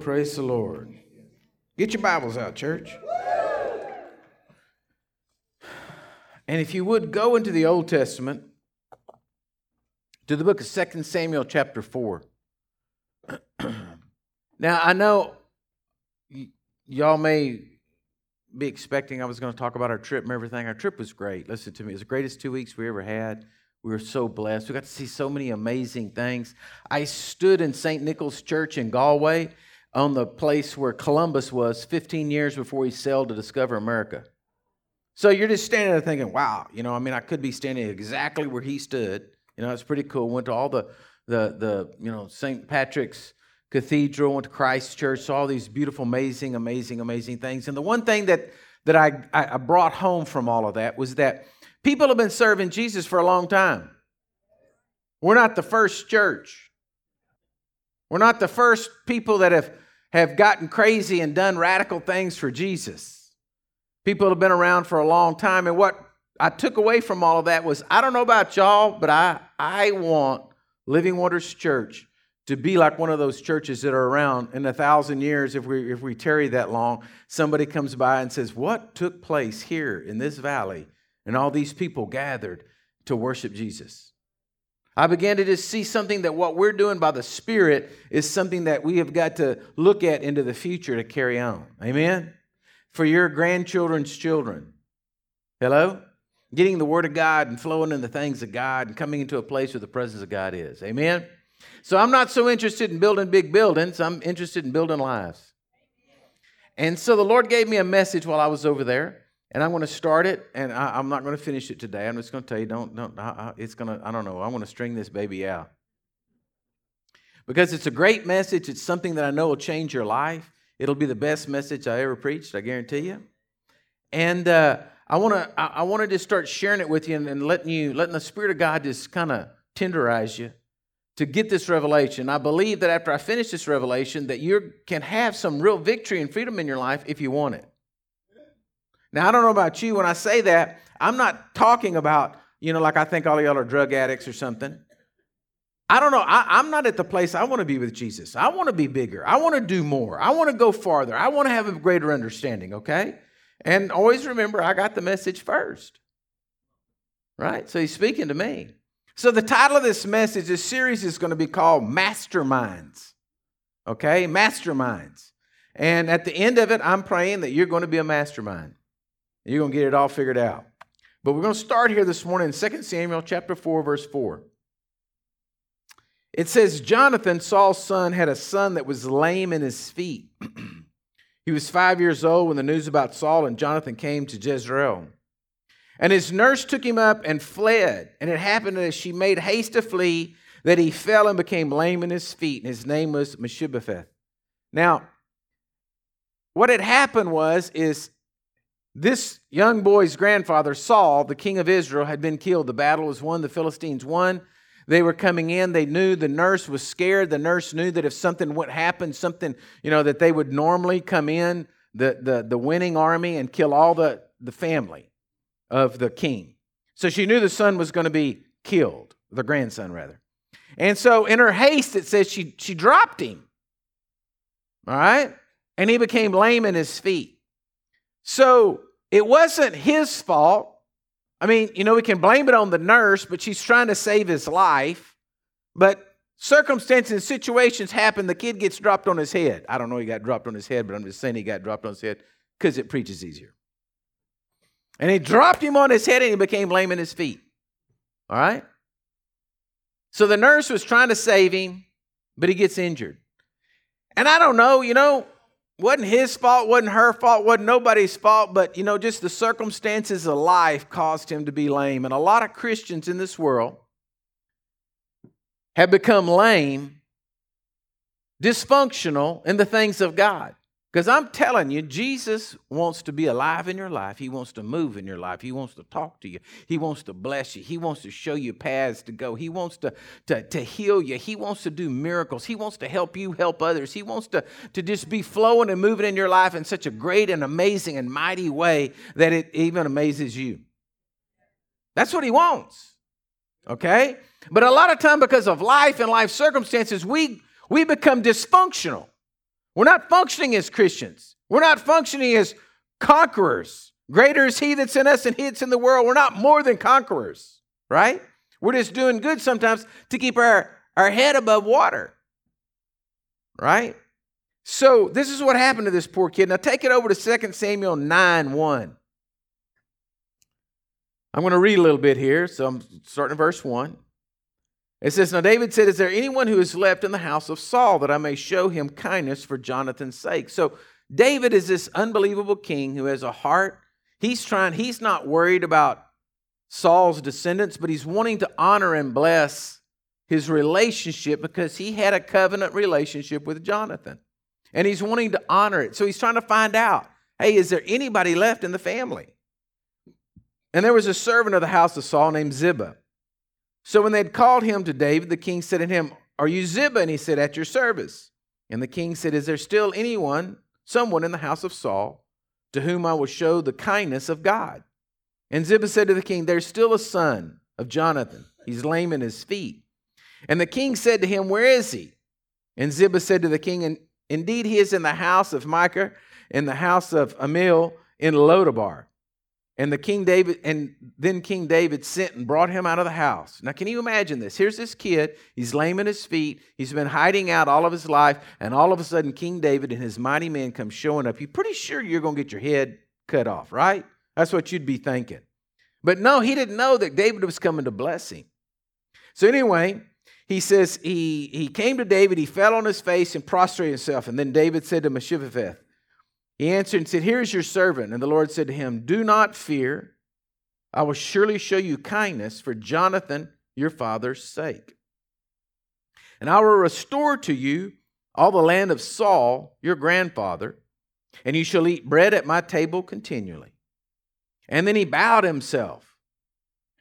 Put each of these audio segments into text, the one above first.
Praise the Lord. Get your Bibles out, church. And if you would go into the Old Testament to the book of 2 Samuel, chapter 4. now, I know y- y'all may be expecting I was going to talk about our trip and everything. Our trip was great. Listen to me, it was the greatest two weeks we ever had. We were so blessed. We got to see so many amazing things. I stood in St. Nicholas Church in Galway on the place where Columbus was 15 years before he sailed to discover America. So you're just standing there thinking, wow, you know, I mean, I could be standing exactly where he stood. You know, it's pretty cool. Went to all the, the, the you know, St. Patrick's Cathedral, went to Christ Church, saw all these beautiful, amazing, amazing, amazing things. And the one thing that, that I, I brought home from all of that was that People have been serving Jesus for a long time. We're not the first church. We're not the first people that have, have gotten crazy and done radical things for Jesus. People have been around for a long time. And what I took away from all of that was I don't know about y'all, but I, I want Living Waters Church to be like one of those churches that are around in a thousand years if we if we tarry that long somebody comes by and says what took place here in this valley and all these people gathered to worship Jesus. I began to just see something that what we're doing by the Spirit is something that we have got to look at into the future to carry on. Amen? For your grandchildren's children. Hello? Getting the Word of God and flowing in the things of God and coming into a place where the presence of God is. Amen? So I'm not so interested in building big buildings, I'm interested in building lives. And so the Lord gave me a message while I was over there and I'm going to start it, and I, am not going to finish it today. I'm just going to tell you, don't, don't. I, I, it's going to. I don't know. I want to string this baby out because it's a great message. It's something that I know will change your life. It'll be the best message I ever preached. I guarantee you. And uh, I want to. I, I want to just start sharing it with you and, and letting you, letting the Spirit of God just kind of tenderize you to get this revelation. I believe that after I finish this revelation, that you can have some real victory and freedom in your life if you want it. Now, I don't know about you. When I say that, I'm not talking about, you know, like I think all y'all are drug addicts or something. I don't know. I, am not at the place I want to be with Jesus. I want to be bigger. I want to do more. I want to go farther. I want to have a greater understanding, okay? And always remember, I got the message first. Right? So he's speaking to me. So the title of this message, this series is going to be called Masterminds. Okay? Masterminds. And at the end of it, I'm praying that you're going to be a mastermind. You're going to get it all figured out. But we're going to start here this morning in 2 Samuel chapter 4 verse 4. It says Jonathan, Saul's son, had a son that was lame in his feet. he was 5 years old when the news about Saul and Jonathan came to Jezreel. And his nurse took him up and fled. And it happened as she made haste to flee that he fell and became lame in his feet. And his name was Mephibosheth. Now, what had happened was is this young boy's grandfather, Saul, the king of Israel, had been killed. The battle was won, the Philistines won. They were coming in. They knew the nurse was scared. The nurse knew that if something would happen, something, you know, that they would normally come in, the, the, the winning army, and kill all the, the family of the king. So she knew the son was going to be killed, the grandson, rather. And so in her haste, it says she, she dropped him. All right? And he became lame in his feet. So it wasn't his fault. I mean, you know, we can blame it on the nurse, but she's trying to save his life. But circumstances and situations happen. The kid gets dropped on his head. I don't know he got dropped on his head, but I'm just saying he got dropped on his head because it preaches easier. And he dropped him on his head and he became lame in his feet. All right? So the nurse was trying to save him, but he gets injured. And I don't know, you know, wasn't his fault, wasn't her fault, wasn't nobody's fault, but you know, just the circumstances of life caused him to be lame. And a lot of Christians in this world have become lame, dysfunctional in the things of God. Because I'm telling you, Jesus wants to be alive in your life. He wants to move in your life. He wants to talk to you. He wants to bless you. He wants to show you paths to go. He wants to, to, to heal you. He wants to do miracles. He wants to help you help others. He wants to, to just be flowing and moving in your life in such a great and amazing and mighty way that it even amazes you. That's what he wants. Okay? But a lot of time because of life and life circumstances, we, we become dysfunctional. We're not functioning as Christians. We're not functioning as conquerors. Greater is He that's in us than He that's in the world. We're not more than conquerors, right? We're just doing good sometimes to keep our, our head above water, right? So this is what happened to this poor kid. Now take it over to 2 Samuel 9 1. I'm going to read a little bit here. So I'm starting verse 1. It says, Now David said, Is there anyone who is left in the house of Saul that I may show him kindness for Jonathan's sake? So David is this unbelievable king who has a heart. He's trying, he's not worried about Saul's descendants, but he's wanting to honor and bless his relationship because he had a covenant relationship with Jonathan. And he's wanting to honor it. So he's trying to find out hey, is there anybody left in the family? And there was a servant of the house of Saul named Ziba. So when they had called him to David, the king said to him, Are you Ziba? And he said, At your service. And the king said, Is there still anyone, someone in the house of Saul, to whom I will show the kindness of God? And Ziba said to the king, There's still a son of Jonathan. He's lame in his feet. And the king said to him, Where is he? And Ziba said to the king, Indeed, he is in the house of Micah, in the house of Ammiel in Lodabar. And the King David, and then King David sent and brought him out of the house. Now, can you imagine this? Here's this kid. He's lame in his feet. He's been hiding out all of his life, and all of a sudden, King David and his mighty men come showing up. You're pretty sure you're going to get your head cut off, right? That's what you'd be thinking. But no, he didn't know that David was coming to bless him. So anyway, he says he he came to David. He fell on his face and prostrated himself. And then David said to Mephibosheth, he answered and said, Here is your servant. And the Lord said to him, Do not fear. I will surely show you kindness for Jonathan, your father's sake. And I will restore to you all the land of Saul, your grandfather, and you shall eat bread at my table continually. And then he bowed himself.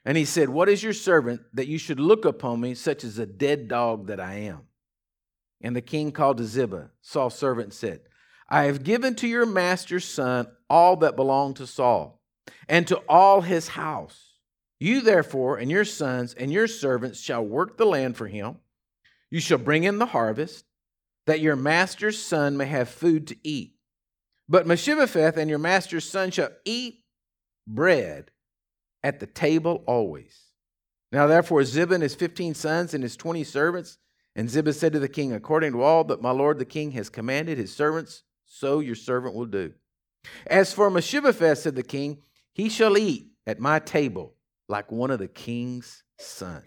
And he said, What is your servant that you should look upon me, such as a dead dog that I am? And the king called to Ziba, Saul's servant, and said, I have given to your master's son all that belonged to Saul, and to all his house. You therefore and your sons and your servants shall work the land for him. You shall bring in the harvest, that your master's son may have food to eat. But Mephibosheth and your master's son shall eat bread at the table always. Now therefore Ziba and his fifteen sons and his twenty servants, and Ziba said to the king, According to all that my lord the king has commanded his servants, so your servant will do. As for Mephibosheth, said the king, he shall eat at my table like one of the king's sons.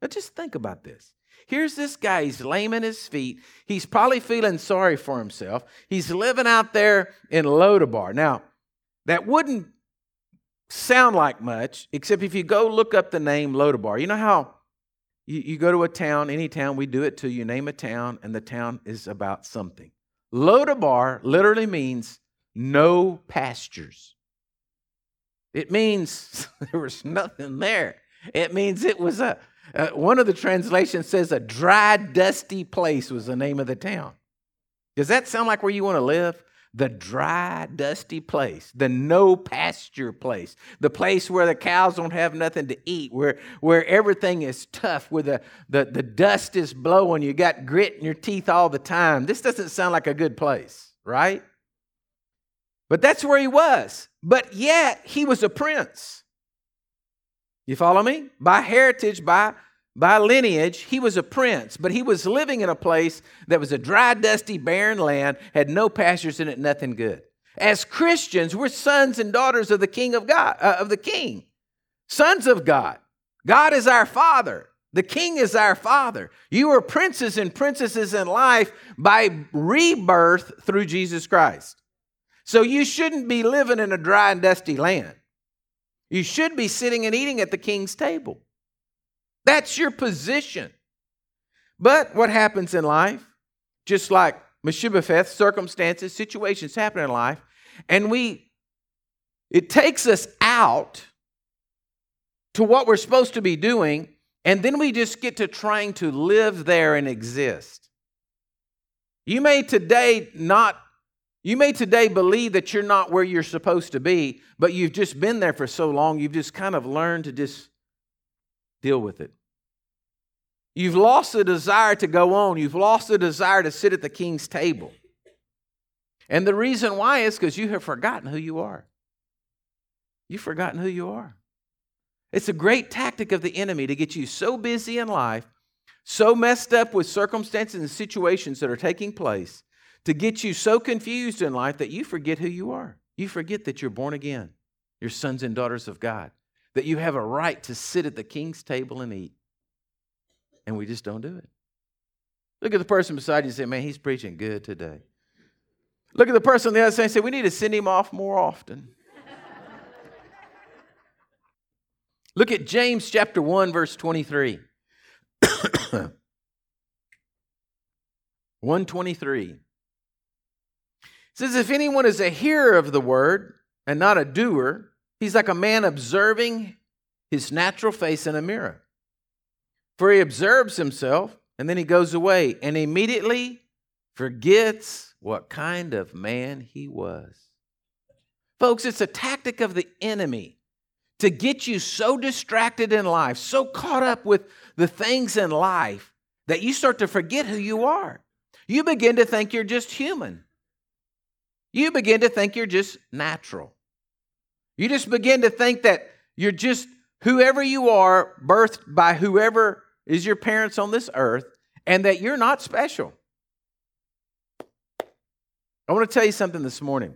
Now just think about this. Here's this guy, he's lame in his feet. He's probably feeling sorry for himself. He's living out there in Lodabar. Now, that wouldn't sound like much, except if you go look up the name Lodabar. You know how you, you go to a town, any town, we do it to you name a town, and the town is about something. Lodabar literally means no pastures. It means there was nothing there. It means it was a, one of the translations says a dry, dusty place was the name of the town. Does that sound like where you want to live? The dry, dusty place, the no pasture place, the place where the cows don't have nothing to eat, where, where everything is tough, where the, the, the dust is blowing, you got grit in your teeth all the time. This doesn't sound like a good place, right? But that's where he was. But yet, he was a prince. You follow me? By heritage, by by lineage, he was a prince, but he was living in a place that was a dry, dusty, barren land, had no pastures in it, nothing good. As Christians, we're sons and daughters of the King of God, uh, of the King, sons of God. God is our Father. The King is our Father. You are princes and princesses in life by rebirth through Jesus Christ. So you shouldn't be living in a dry and dusty land. You should be sitting and eating at the King's table. That's your position. But what happens in life, just like Mephibosheth, circumstances, situations happen in life, and we, it takes us out to what we're supposed to be doing, and then we just get to trying to live there and exist. You may today not, you may today believe that you're not where you're supposed to be, but you've just been there for so long, you've just kind of learned to just Deal with it. You've lost the desire to go on. You've lost the desire to sit at the king's table. And the reason why is because you have forgotten who you are. You've forgotten who you are. It's a great tactic of the enemy to get you so busy in life, so messed up with circumstances and situations that are taking place, to get you so confused in life that you forget who you are. You forget that you're born again, you're sons and daughters of God, that you have a right to sit at the king's table and eat. And we just don't do it. Look at the person beside you and say, Man, he's preaching good today. Look at the person on the other side and say, We need to send him off more often. Look at James chapter 1, verse 23. 123 says, If anyone is a hearer of the word and not a doer, he's like a man observing his natural face in a mirror. For he observes himself and then he goes away and immediately forgets what kind of man he was. Folks, it's a tactic of the enemy to get you so distracted in life, so caught up with the things in life, that you start to forget who you are. You begin to think you're just human. You begin to think you're just natural. You just begin to think that you're just whoever you are, birthed by whoever is your parents on this earth, and that you're not special. I want to tell you something this morning.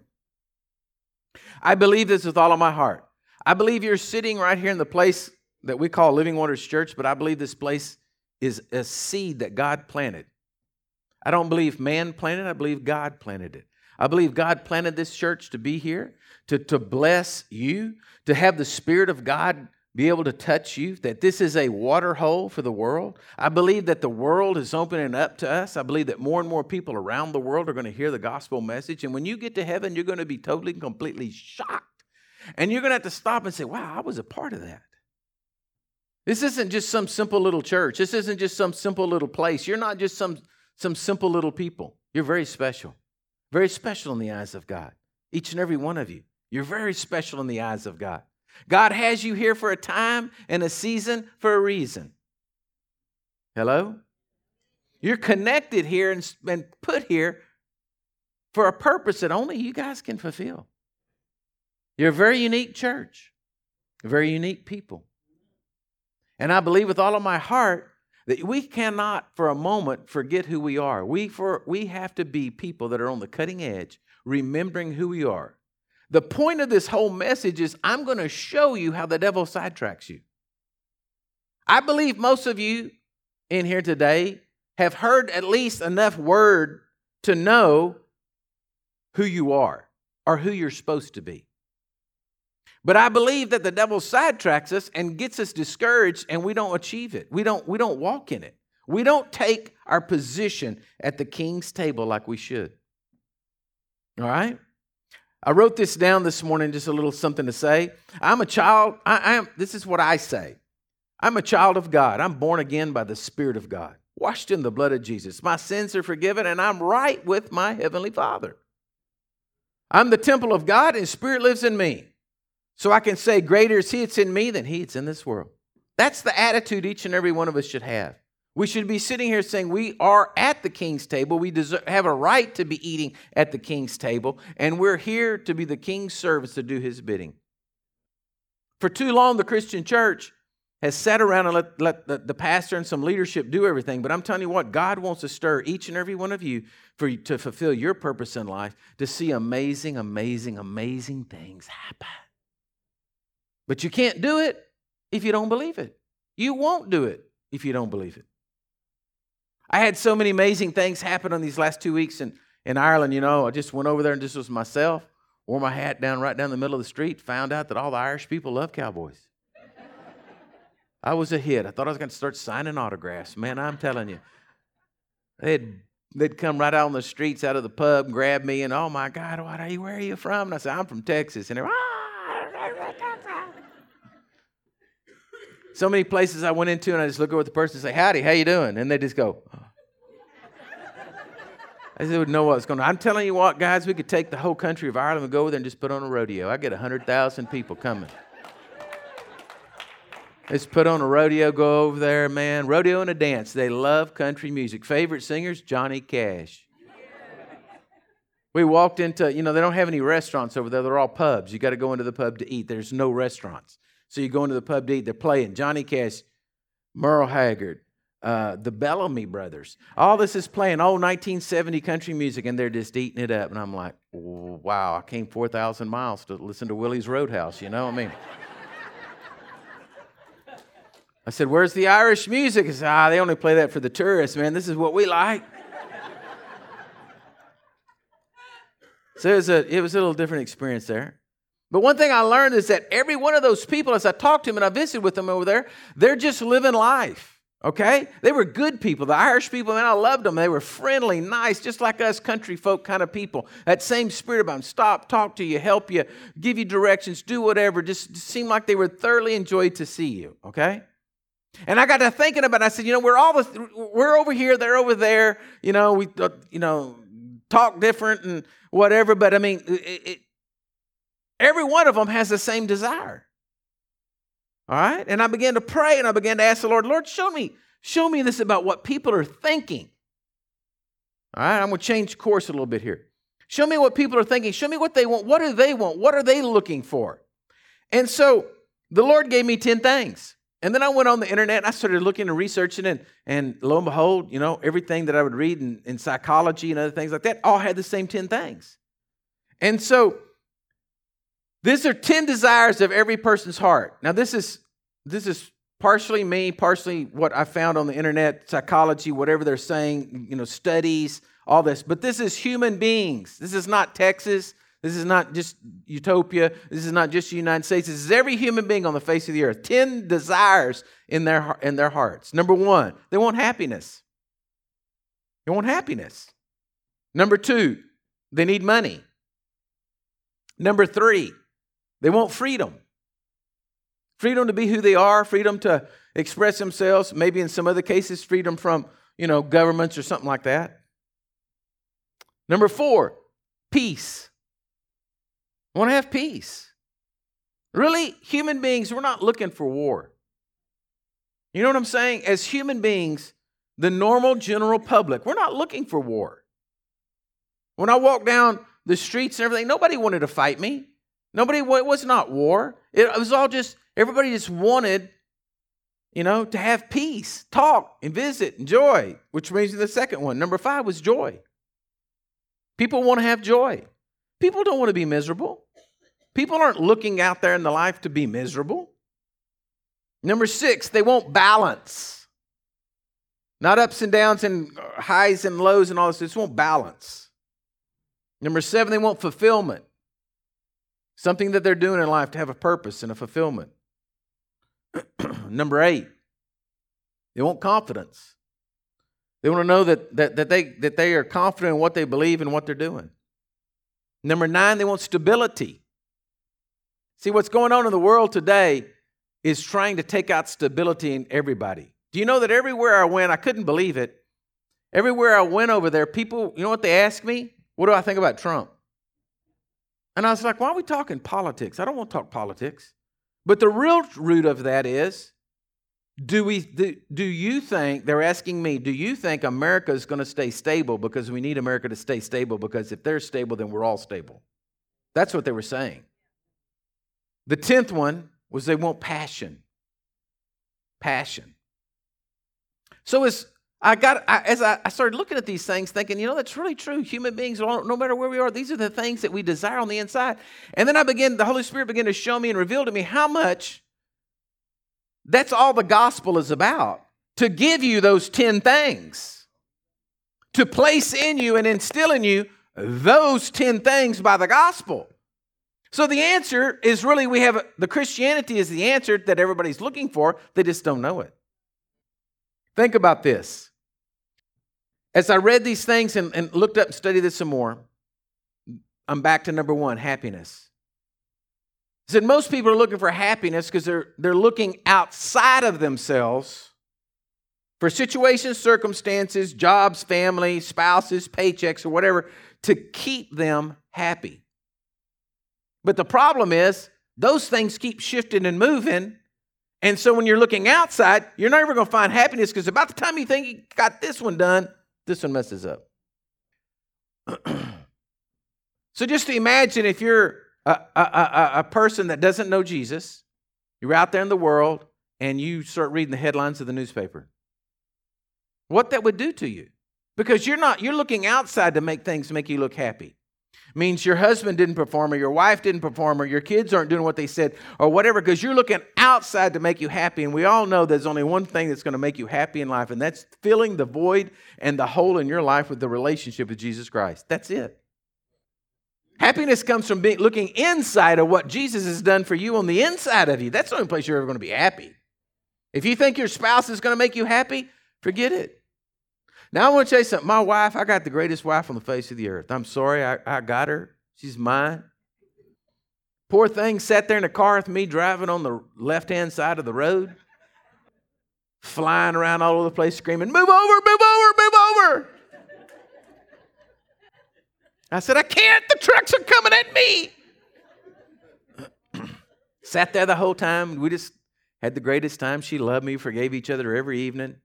I believe this with all of my heart. I believe you're sitting right here in the place that we call Living Waters Church, but I believe this place is a seed that God planted. I don't believe man planted, I believe God planted it. I believe God planted this church to be here, to, to bless you, to have the Spirit of God be able to touch you, that this is a water hole for the world. I believe that the world is opening up to us. I believe that more and more people around the world are going to hear the gospel message. And when you get to heaven, you're going to be totally and completely shocked and you're going to have to stop and say, wow, I was a part of that. This isn't just some simple little church. This isn't just some simple little place. You're not just some, some simple little people. You're very special. Very special in the eyes of God. Each and every one of you. You're very special in the eyes of God. God has you here for a time and a season for a reason. Hello? You're connected here and, put here for a purpose that only you guys can fulfill. You're a very unique church, a very unique people. And I believe with all of my heart that we cannot for a moment forget who we are. We, for, we have to be people that are on the cutting edge, remembering who we are. The point of this whole message is I'm going to show you how the devil sidetracks you. I believe most of you in here today have heard at least enough word to know who you are or who you're supposed to be. But I believe that the devil sidetracks us and gets us discouraged and we don't achieve it. We don't, we don't walk in it. We don't take our position at the king's table like we should. All right? I wrote this down this morning, just a little something to say. I'm a child, I, I am, this is what I say. I'm a child of God. I'm born again by the Spirit of God, washed in the blood of Jesus. My sins are forgiven, and I'm right with my Heavenly Father. I'm the temple of God, and Spirit lives in me. So I can say, Greater is He that's in me than He that's in this world. That's the attitude each and every one of us should have. We should be sitting here saying we are at the king's table. We deserve, have a right to be eating at the king's table, and we're here to be the king's servants to do his bidding. For too long, the Christian church has sat around and let, let the, the pastor and some leadership do everything. But I'm telling you what, God wants to stir each and every one of you for to fulfill your purpose in life, to see amazing, amazing, amazing things happen. But you can't do it if you don't believe it. You won't do it if you don't believe it. I had so many amazing things happen on these last two weeks in, in Ireland. You know, I just went over there and just was myself, wore my hat down right down the middle of the street, found out that all the Irish people love cowboys. I was a hit. I thought I was going to start signing autographs. Man, I'm telling you. They'd, they'd come right out on the streets out of the pub, grab me, and oh my God, what are you, where are you from? And I said, I'm from Texas. And they're, ah! So many places I went into, and I just look over at the person and say, "Howdy, how you doing?" And they just go. Oh. I said, know what's going on. I'm telling you what, guys, we could take the whole country of Ireland and go over there and just put on a rodeo. I get 100,000 people coming. Let's put on a rodeo, go over there, man. Rodeo and a dance. They love country music. Favorite singers? Johnny Cash. We walked into, you know, they don't have any restaurants over there. They're all pubs. You got to go into the pub to eat. There's no restaurants. So you go into the pub to eat. They're playing Johnny Cash, Merle Haggard, uh, the Bellamy Brothers. All this is playing old 1970 country music, and they're just eating it up. And I'm like, wow, I came 4,000 miles to listen to Willie's Roadhouse. You know what I mean? I said, Where's the Irish music? Said, Ah, they only play that for the tourists, man. This is what we like. So it was, a, it was a little different experience there. But one thing I learned is that every one of those people, as I talked to them and I visited with them over there, they're just living life. Okay? They were good people. The Irish people, man, I loved them. They were friendly, nice, just like us country folk kind of people. That same spirit about them. Stop, talk to you, help you, give you directions, do whatever. Just seemed like they were thoroughly enjoyed to see you. Okay? And I got to thinking about it. I said, you know, we're all the, we're over here, they're over there. You know, we uh, you know talk different and whatever. But I mean, it, it, every one of them has the same desire. All right, and I began to pray and I began to ask the Lord, Lord, show me, show me this about what people are thinking. All right, I'm going to change course a little bit here. Show me what people are thinking. Show me what they want. What do they want? What are they looking for? And so the Lord gave me 10 things. And then I went on the internet and I started looking and researching and, and lo and behold, you know, everything that I would read in, in psychology and other things like that all had the same 10 things. And so these are 10 desires of every person's heart. Now this is this is partially me, partially what I found on the internet, psychology, whatever they're saying, you know, studies, all this. But this is human beings. This is not Texas. This is not just utopia. This is not just the United States. This is every human being on the face of the earth. 10 desires in their, in their hearts. Number one, they want happiness. They want happiness. Number two, they need money. Number three, they want freedom. Freedom to be who they are, freedom to express themselves, maybe in some other cases, freedom from, you know, governments or something like that. Number four, peace. I want to have peace. Really, human beings, we're not looking for war. You know what I'm saying? As human beings, the normal general public, we're not looking for war. When I walk down the streets and everything, nobody wanted to fight me. Nobody, it was not war. It was all just, everybody just wanted, you know, to have peace, talk, and visit, and joy, which brings me to the second one. Number five was joy. People want to have joy. People don't want to be miserable. People aren't looking out there in the life to be miserable. Number six, they want balance. Not ups and downs and highs and lows and all this. They want balance. Number seven, they want fulfillment. Something that they're doing in life to have a purpose and a fulfillment. Number eight, they want confidence. They want to know that, that, that, they, that they are confident in what they believe and what they're doing. Number nine, they want stability. See, what's going on in the world today is trying to take out stability in everybody. Do you know that everywhere I went, I couldn't believe it. Everywhere I went over there, people, you know what they asked me? What do I think about Trump? And I was like, why are we talking politics? I don't want to talk politics. But the real root of that is do we do, do you think they're asking me, do you think America is going to stay stable because we need America to stay stable because if they're stable then we're all stable. That's what they were saying. The 10th one was they want passion. Passion. So as I got as I, started looking at these things, thinking, you know, that's really true. Human beings, no matter where we are, these are the things that we desire on the inside. And then I began, the Holy Spirit began to show me and reveal to me how much that's all the gospel is about. To give you those 10 things. To place in you and instill in you those 10 things by the gospel. So the answer is really we have the Christianity is the answer that everybody's looking for, they just don't know it. Think about this. As I read these things and, and looked up and studied this some more, I'm back to number one happiness. I said most people are looking for happiness because they're, they're looking outside of themselves for situations, circumstances, jobs, family, spouses, paychecks, or whatever to keep them happy. But the problem is, those things keep shifting and moving. And so when you're looking outside, you're never going to find happiness because about the time you think you got this one done, this one messes up. So just imagine if you're a, a, a, a person that doesn't know Jesus, you're out there in the world, and you start reading the headlines of the newspaper. What that would do to you. Because you're not, you're looking outside to make things make you look happy means your husband didn't perform or your wife didn't perform or your kids aren't doing what they said or whatever because you're looking outside to make you happy. And we all know there's only one thing that's going to make you happy in life and that's filling the void and the hole in your life with the relationship with jesus christ. That's it. Happiness comes from being, looking inside of what jesus has done for you on the inside of you. That's the only place you're ever going to be happy. If you think your spouse is going to make you happy forget it now, I want to tell you something. My wife, I got the greatest wife on the face of the earth. I'm sorry, I, I got her. She's mine. Poor thing sat there in the car with me driving on the left hand side of the road, flying around all over the place, screaming, Move over, move over, move over. I said, I can't. The trucks are coming at me. Sat there the whole time. We just had the greatest time. She loved me, forgave each other every evening.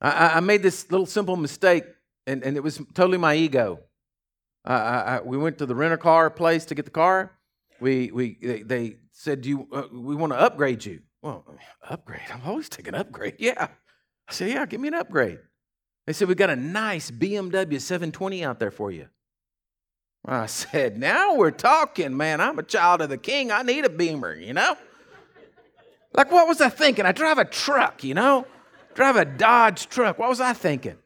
I, I, made this little simple mistake, and, and it was totally my ego. I, I, we went to the rental car place to get the car. We, we, they, they said, Do you, uh, we want to upgrade you. Well, upgrade? I'm always taking upgrade. Yeah. I said, Yeah, give me an upgrade. They said, We've got a nice BMW 720 out there for you. I said, Now we're talking, man. I'm a child of the king. I need a beamer, you know? Like, what was I thinking? I drive a truck, you know? Drive a Dodge truck. What was I thinking?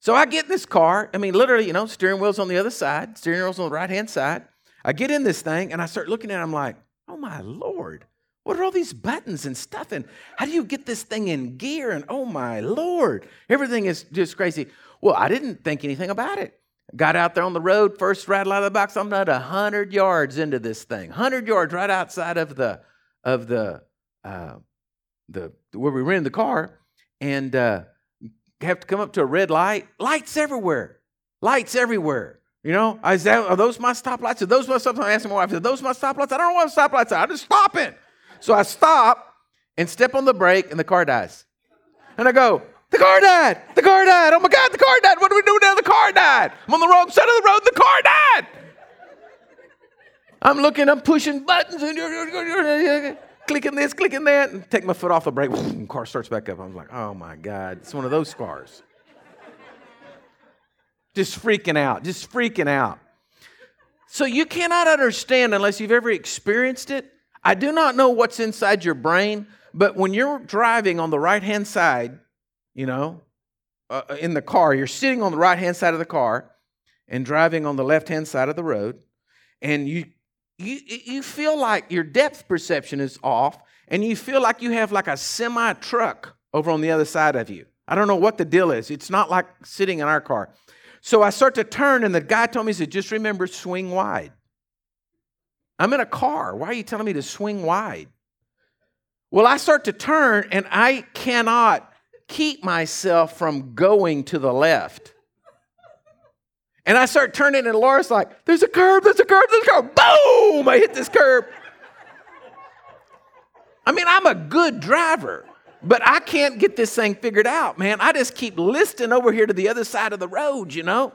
So I get this car. I mean, literally, you know, steering wheel's on the other side, steering wheel's on the right hand side. I get in this thing and I start looking at it. I'm like, oh my Lord, what are all these buttons and stuff? And how do you get this thing in gear? And oh my Lord, everything is just crazy. Well, I didn't think anything about it. Got out there on the road, first rattle out of the box. I'm not 100 yards into this thing, 100 yards right outside of the, of the uh, the where we rented the car, and uh, have to come up to a red light. Lights everywhere. Lights everywhere. You know, I said, are those my stoplights? Are those my stoplights? I'm asking my wife, are those my stoplights? I don't know what stoplights are. I'm just stopping. So I stop and step on the brake, and the car dies. And I go, the car died. The car died. Oh my God, the car died. What do we do now? The car died. I'm on the wrong side of the road. The car died. I'm looking, I'm pushing buttons clicking this, clicking that, and take my foot off the brake. Car starts back up. I'm like, oh my God, it's one of those cars. just freaking out, just freaking out. So you cannot understand unless you've ever experienced it. I do not know what's inside your brain, but when you're driving on the right hand side, you know, uh, in the car, you're sitting on the right hand side of the car and driving on the left hand side of the road, and you you, you feel like your depth perception is off and you feel like you have like a semi truck over on the other side of you. I don't know what the deal is. It's not like sitting in our car. So I start to turn, and the guy told me, he said, just remember, swing wide. I'm in a car. Why are you telling me to swing wide? Well, I start to turn, and I cannot keep myself from going to the left. And I start turning, and Laura's like, There's a curb, there's a curb, there's a curb. Boom! I hit this curb. I mean, I'm a good driver, but I can't get this thing figured out, man. I just keep listing over here to the other side of the road, you know?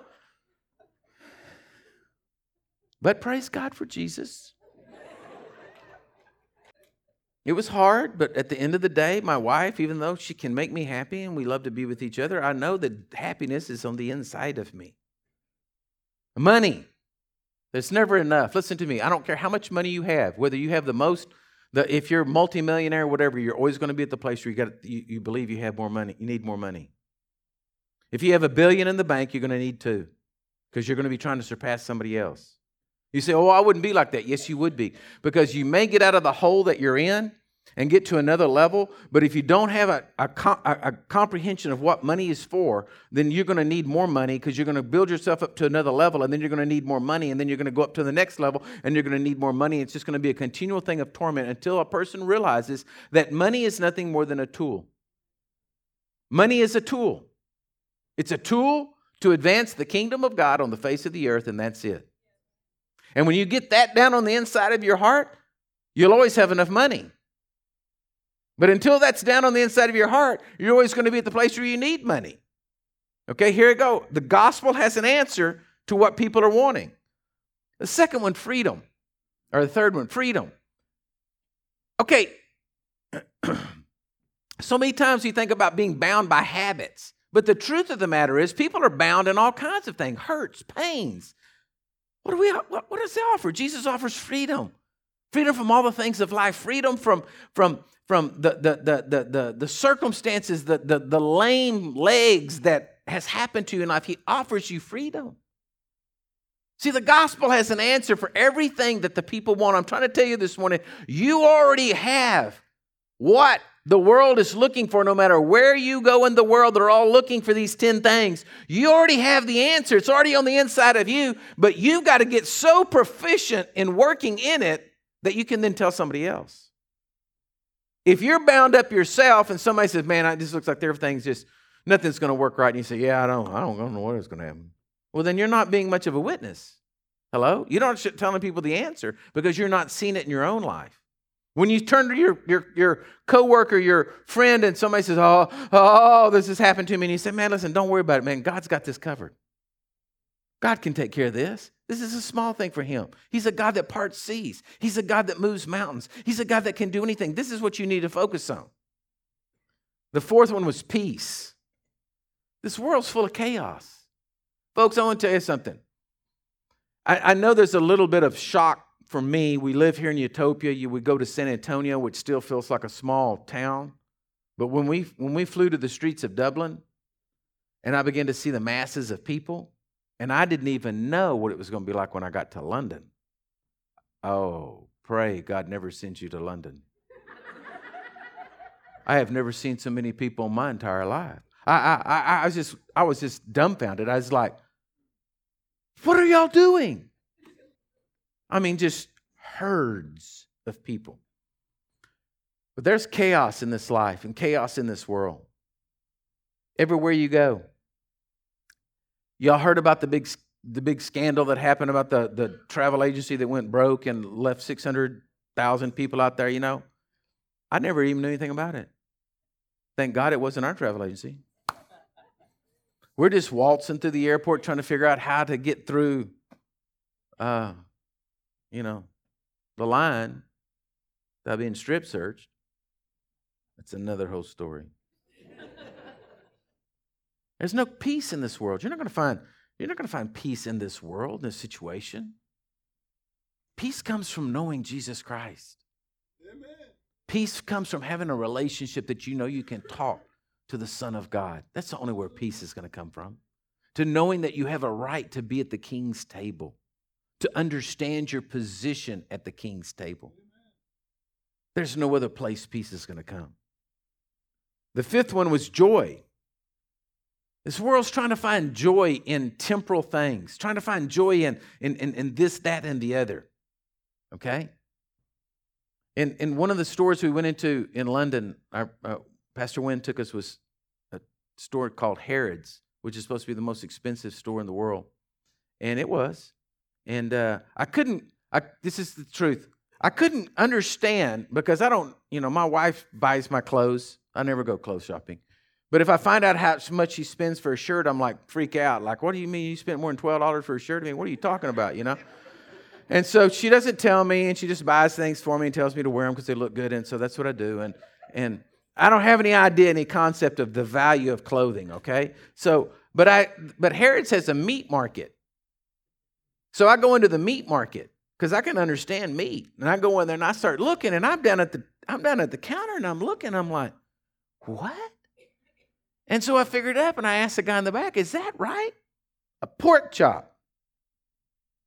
But praise God for Jesus. It was hard, but at the end of the day, my wife, even though she can make me happy and we love to be with each other, I know that happiness is on the inside of me. Money. It's never enough. Listen to me. I don't care how much money you have, whether you have the most, the, if you're multimillionaire or whatever, you're always going to be at the place where you, got, you, you believe you have more money. You need more money. If you have a billion in the bank, you're going to need two because you're going to be trying to surpass somebody else. You say, Oh, I wouldn't be like that. Yes, you would be. Because you may get out of the hole that you're in and get to another level. But if you don't have a, a, a comprehension of what money is for, then you're going to need more money because you're going to build yourself up to another level, and then you're going to need more money, and then you're going to go up to the next level, and you're going to need more money. It's just going to be a continual thing of torment until a person realizes that money is nothing more than a tool. Money is a tool, it's a tool to advance the kingdom of God on the face of the earth, and that's it. And when you get that down on the inside of your heart, you'll always have enough money. But until that's down on the inside of your heart, you're always going to be at the place where you need money. Okay, here we go. The gospel has an answer to what people are wanting. The second one, freedom. Or the third one, freedom. Okay, so many times we think about being bound by habits. But the truth of the matter is, people are bound in all kinds of things hurts, pains. What, do we, what, what does he offer? Jesus offers freedom freedom from all the things of life, freedom from, from, from the, the, the, the, the, the circumstances, the, the, the lame legs that has happened to you in life. He offers you freedom. See, the gospel has an answer for everything that the people want. I'm trying to tell you this morning, you already have what the world is looking for, no matter where you go in the world, they're all looking for these 10 things. You already have the answer. It's already on the inside of you, but you've got to get so proficient in working in it that you can then tell somebody else. If you're bound up yourself and somebody says, Man, I, this looks like everything's just, nothing's going to work right, and you say, Yeah, I don't, I don't, I don't know what is going to happen. Well, then you're not being much of a witness. Hello? You're not telling people the answer because you're not seeing it in your own life. When you turn to your, your, your coworker, your friend, and somebody says, oh, oh, this has happened to me, and you say, man, listen, don't worry about it, man. God's got this covered. God can take care of this. This is a small thing for him. He's a God that parts seas. He's a God that moves mountains. He's a God that can do anything. This is what you need to focus on. The fourth one was peace. This world's full of chaos. Folks, I want to tell you something. I, I know there's a little bit of shock for me, we live here in Utopia. You would go to San Antonio, which still feels like a small town. But when we when we flew to the streets of Dublin, and I began to see the masses of people, and I didn't even know what it was going to be like when I got to London. Oh, pray God never sends you to London. I have never seen so many people in my entire life. I, I, I, I was just I was just dumbfounded. I was like, "What are y'all doing?" I mean, just herds of people. But there's chaos in this life and chaos in this world. Everywhere you go. Y'all heard about the big, the big scandal that happened about the, the travel agency that went broke and left 600,000 people out there, you know? I never even knew anything about it. Thank God it wasn't our travel agency. We're just waltzing through the airport trying to figure out how to get through uh, you know, the line without being strip searched. That's another whole story. There's no peace in this world. You're not going to find you're not going to find peace in this world, in this situation. Peace comes from knowing Jesus Christ. Amen. Peace comes from having a relationship that you know you can talk to the Son of God. That's the only where peace is going to come from. To knowing that you have a right to be at the king's table to understand your position at the king's table. There's no other place peace is going to come. The fifth one was joy. This world's trying to find joy in temporal things, trying to find joy in, in, in, in this, that, and the other. Okay? In, in one of the stores we went into in London, our, uh, Pastor Wynn took us was a store called Harrods, which is supposed to be the most expensive store in the world. And it was. And uh, I couldn't, I, this is the truth. I couldn't understand because I don't, you know, my wife buys my clothes. I never go clothes shopping. But if I find out how much she spends for a shirt, I'm like, freak out. Like, what do you mean you spent more than $12 for a shirt? I mean, what are you talking about, you know? and so she doesn't tell me, and she just buys things for me and tells me to wear them because they look good. And so that's what I do. And, and I don't have any idea, any concept of the value of clothing, okay? So, but I, but Harrods has a meat market. So I go into the meat market because I can understand meat. And I go in there and I start looking, and I'm down at the I'm down at the counter and I'm looking, I'm like, what? And so I figured it up and I asked the guy in the back, is that right? A pork chop.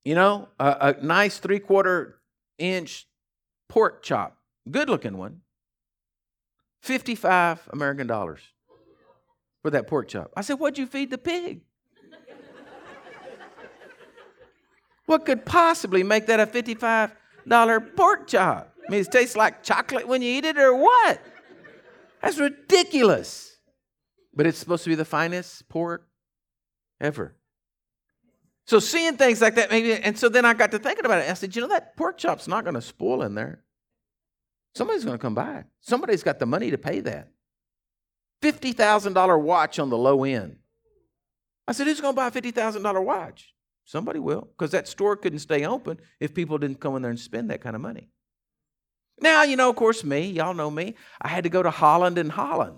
You know, a, a nice three quarter inch pork chop. Good looking one. 55 American dollars for that pork chop. I said, What'd you feed the pig? What could possibly make that a $55 pork chop? I mean, it tastes like chocolate when you eat it or what? That's ridiculous. But it's supposed to be the finest pork ever. So seeing things like that, maybe, and so then I got to thinking about it. I said, you know, that pork chop's not going to spoil in there. Somebody's going to come by. Somebody's got the money to pay that. $50,000 watch on the low end. I said, Who's going to buy a $50,000 watch? Somebody will, because that store couldn't stay open if people didn't come in there and spend that kind of money. Now, you know, of course, me, y'all know me. I had to go to Holland and Holland.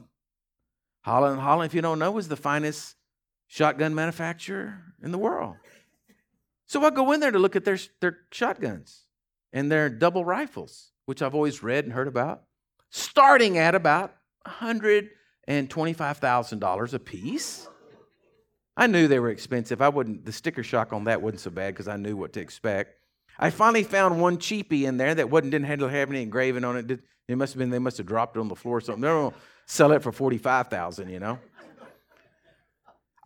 Holland Holland, if you don't know, is the finest shotgun manufacturer in the world. So I go in there to look at their, their shotguns and their double rifles, which I've always read and heard about, starting at about $125,000 a piece. I knew they were expensive. I wouldn't, the sticker shock on that wasn't so bad because I knew what to expect. I finally found one cheapie in there that wasn't didn't have any engraving on it. It must have been they must have dropped it on the floor or something. Sell it for forty five thousand, you know.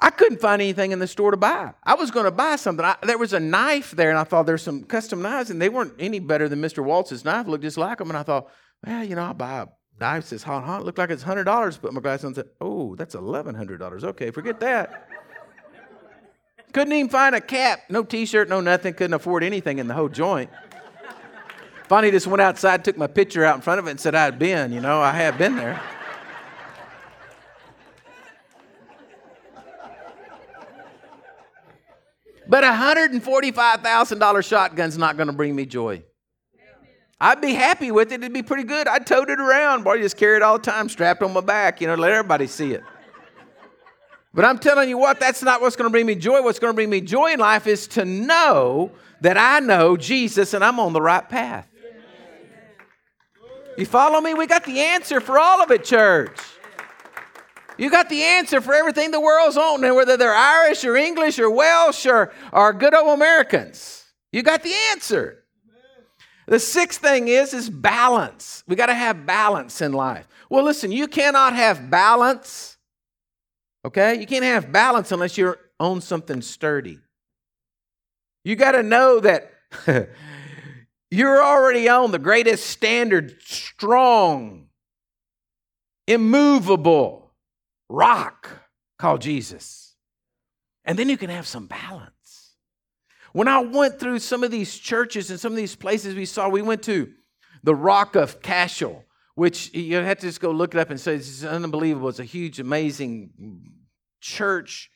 I couldn't find anything in the store to buy. I was going to buy something. I, there was a knife there, and I thought there's some custom knives, and they weren't any better than Mr. Waltz's knife. Looked just like them, and I thought, well, you know, I'll buy a knife. Says, hot, hot. Looked like it's hundred dollars. but my glasses on. Said, oh, that's eleven hundred dollars. Okay, forget that. Couldn't even find a cap, no T-shirt, no nothing. Couldn't afford anything in the whole joint. Finally, just went outside, took my picture out in front of it, and said I'd been. You know, I had been there. But a $145,000 shotgun's not going to bring me joy. I'd be happy with it. It'd be pretty good. I'd tote it around. Boy, just carry it all the time, strapped on my back, you know, let everybody see it. But I'm telling you what, that's not what's going to bring me joy. What's going to bring me joy in life is to know that I know Jesus and I'm on the right path. You follow me? We got the answer for all of it, church. You got the answer for everything the world's on, and whether they're Irish or English or Welsh or, or good old Americans. You got the answer. The sixth thing is is balance. We got to have balance in life. Well, listen, you cannot have balance. Okay? You can't have balance unless you're on something sturdy. You got to know that you're already on the greatest standard, strong, immovable rock called Jesus. And then you can have some balance. When I went through some of these churches and some of these places we saw, we went to the Rock of Cashel, which you have to just go look it up and say it's unbelievable. It's a huge, amazing church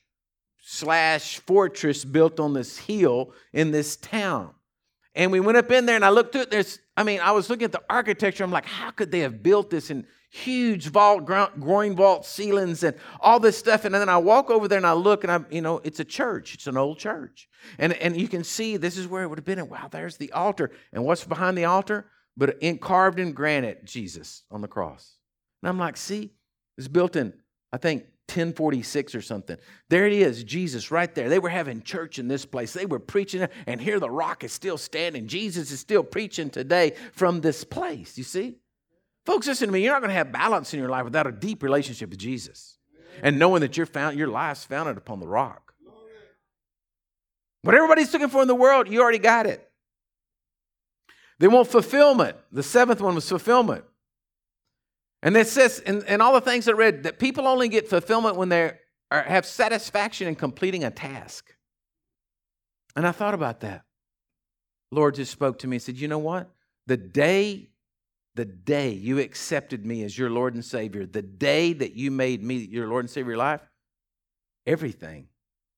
slash fortress built on this hill in this town. And we went up in there and I looked through it. There's, I mean, I was looking at the architecture. I'm like, how could they have built this in huge vault, groin vault ceilings and all this stuff. And then I walk over there and I look and I, you know, it's a church. It's an old church. And, and you can see this is where it would have been. And wow, there's the altar. And what's behind the altar? But in, carved in granite, Jesus on the cross. And I'm like, see, it's built in, I think, 1046 or something. There it is, Jesus right there. They were having church in this place. They were preaching, and here the rock is still standing. Jesus is still preaching today from this place. You see? Folks, listen to me. You're not going to have balance in your life without a deep relationship with Jesus and knowing that your, found, your life's founded upon the rock. What everybody's looking for in the world, you already got it. They want fulfillment. The seventh one was fulfillment. And it says, and, and all the things I read, that people only get fulfillment when they have satisfaction in completing a task. And I thought about that. Lord just spoke to me and said, You know what? The day the day you accepted me as your Lord and Savior, the day that you made me your Lord and Savior of your life, everything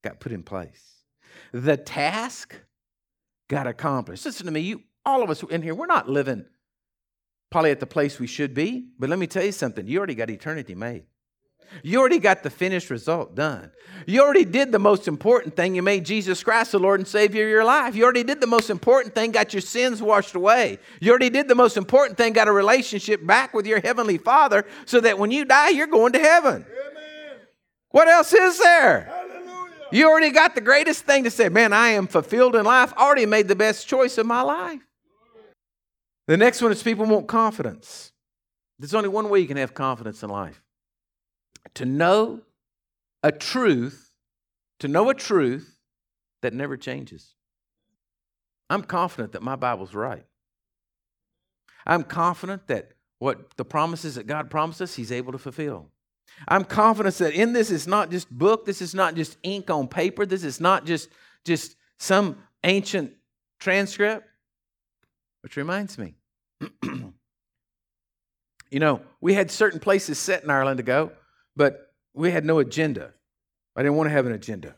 got put in place. The task got accomplished. Listen to me, you all of us in here, we're not living probably at the place we should be, but let me tell you something, you already got eternity made. You already got the finished result done. You already did the most important thing. You made Jesus Christ the Lord and Savior of your life. You already did the most important thing, got your sins washed away. You already did the most important thing, got a relationship back with your Heavenly Father so that when you die, you're going to heaven. Amen. What else is there? Hallelujah. You already got the greatest thing to say, man, I am fulfilled in life. I already made the best choice of my life. The next one is people want confidence. There's only one way you can have confidence in life to know a truth, to know a truth that never changes. I'm confident that my Bible's right. I'm confident that what the promises that God promised us, He's able to fulfill. I'm confident that in this is not just book, this is not just ink on paper, this is not just, just some ancient transcript. Which reminds me, you know, we had certain places set in Ireland to go but we had no agenda. I didn't want to have an agenda.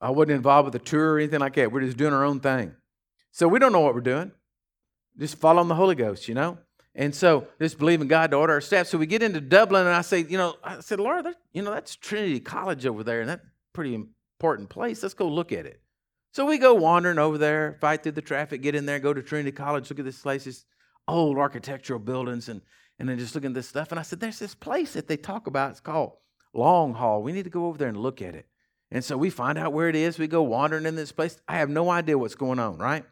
I wasn't involved with a tour or anything like that. We're just doing our own thing. So we don't know what we're doing. Just following the Holy Ghost, you know? And so just believing God to order our steps. So we get into Dublin and I say, you know, I said, Laura, that, you know, that's Trinity College over there, and that's a pretty important place. Let's go look at it. So we go wandering over there, fight through the traffic, get in there, go to Trinity College, look at this place, this old architectural buildings, and, and then just looking at this stuff. And I said, There's this place that they talk about. It's called Long Hall. We need to go over there and look at it. And so we find out where it is. We go wandering in this place. I have no idea what's going on, right?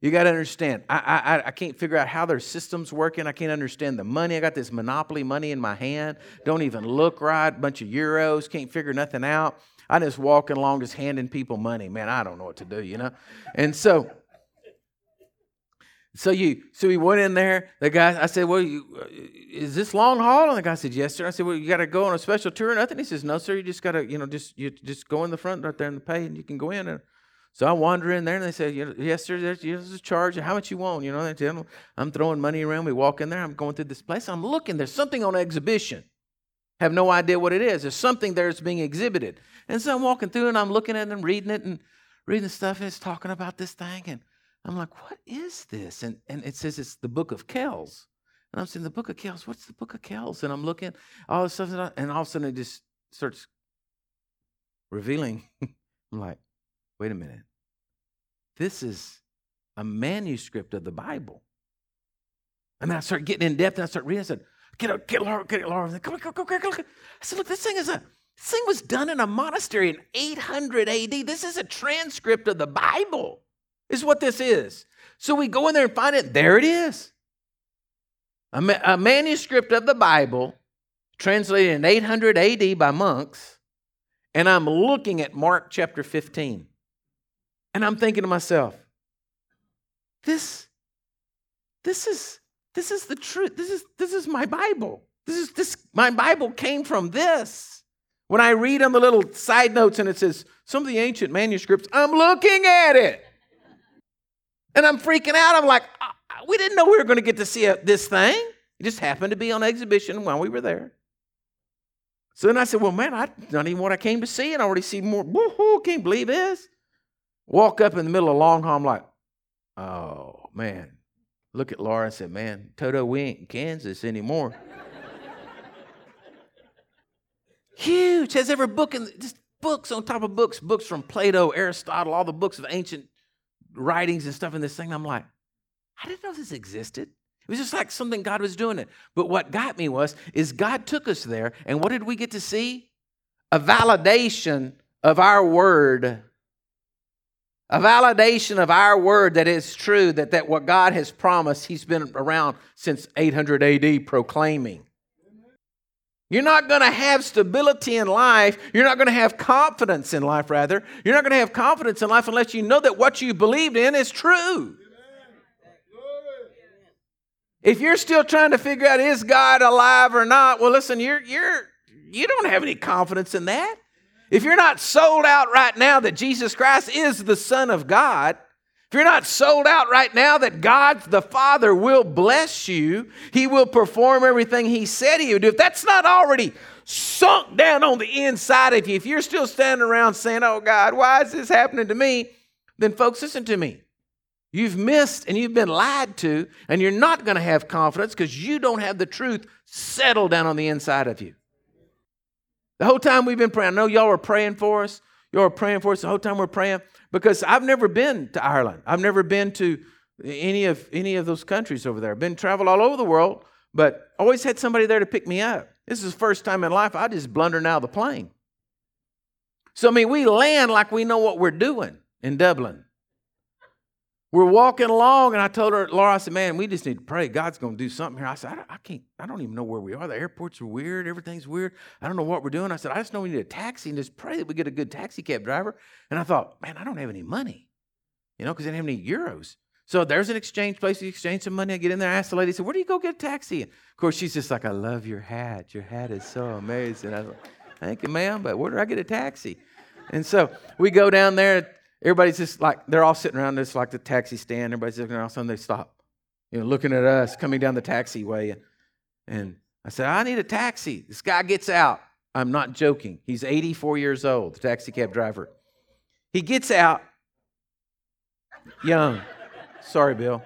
You got to understand, I, I, I can't figure out how their system's working. I can't understand the money. I got this monopoly money in my hand. Don't even look right. Bunch of euros. Can't figure nothing out. I just walking along, just handing people money. Man, I don't know what to do, you know? And so, so you, so we went in there. The guy, I said, "Well, you, uh, is this Long Hall?" And the guy said, "Yes, sir." I said, "Well, you got to go on a special tour or nothing?" He says, "No, sir. You just got to, you know, just you just go in the front right there in the pay, and you can go in." And so I wander in there, and they say, "Yes, sir. There's, a charge. How much you want?" You know, I'm throwing money around. We walk in there. I'm going through this place. I'm looking. There's something on exhibition. Have no idea what it is. There's something there that's being exhibited. And so I'm walking through, and I'm looking at and reading it and reading the stuff, and it's talking about this thing, and I'm like, what is this? And, and it says it's the book of Kells. And I'm saying, the book of Kells, what's the book of Kells? And I'm looking, all of a sudden, and all of a sudden it just starts revealing. I'm like, wait a minute. This is a manuscript of the Bible. And then I start getting in depth and I start reading. I said, get up, get Laura, get Laura. Come on, come on, come on. I said, look, this thing is a this thing was done in a monastery in 800 AD. This is a transcript of the Bible is what this is. So we go in there and find it. There it is. A, ma- a manuscript of the Bible translated in 800 AD by monks. And I'm looking at Mark chapter 15. And I'm thinking to myself, this, this is this is the truth. This is this is my Bible. This is this my Bible came from this. When I read on the little side notes and it says some of the ancient manuscripts, I'm looking at it. And I'm freaking out. I'm like, we didn't know we were going to get to see this thing. It just happened to be on exhibition while we were there. So then I said, well, man, I don't even what I came to see, and I already see more. Woohoo, can't believe this. Walk up in the middle of long. I'm like, oh, man. Look at Laura and said, man, Toto, we ain't in Kansas anymore. Huge. Has every book in just books on top of books, books from Plato, Aristotle, all the books of ancient writings and stuff in this thing. I'm like, I didn't know this existed. It was just like something God was doing it. But what got me was, is God took us there, and what did we get to see? A validation of our word. A validation of our word that it's true, that, that what God has promised, He's been around since 800 AD proclaiming. You're not going to have stability in life. You're not going to have confidence in life, rather. You're not going to have confidence in life unless you know that what you believed in is true. If you're still trying to figure out is God alive or not, well, listen, you're you're you don't have any confidence in that. If you're not sold out right now that Jesus Christ is the Son of God, if you're not sold out right now that God the Father will bless you, He will perform everything He said He would do, if that's not already sunk down on the inside of you, if you're still standing around saying, Oh God, why is this happening to me? Then, folks, listen to me. You've missed and you've been lied to, and you're not going to have confidence because you don't have the truth settled down on the inside of you. The whole time we've been praying, I know y'all were praying for us. Y'all were praying for us the whole time we're praying because I've never been to Ireland. I've never been to any of any of those countries over there. I've been traveled all over the world, but always had somebody there to pick me up. This is the first time in life I just blundered out of the plane. So I mean, we land like we know what we're doing in Dublin. We're walking along, and I told her, Laura, I said, man, we just need to pray. God's going to do something here. I said, I, I, can't, I don't even know where we are. The airports are weird. Everything's weird. I don't know what we're doing. I said, I just know we need a taxi and just pray that we get a good taxi cab driver. And I thought, man, I don't have any money, you know, because I didn't have any euros. So there's an exchange place. We exchange some money. I get in there. I ask the lady, I said, where do you go get a taxi? And of course, she's just like, I love your hat. Your hat is so amazing. I was like, thank you, ma'am, but where do I get a taxi? And so we go down there Everybody's just like, they're all sitting around this like the taxi stand. Everybody's looking around. All of a sudden they stop, you know, looking at us coming down the taxiway. And, and I said, I need a taxi. This guy gets out. I'm not joking. He's 84 years old, the taxi cab driver. He gets out, young. Sorry, Bill.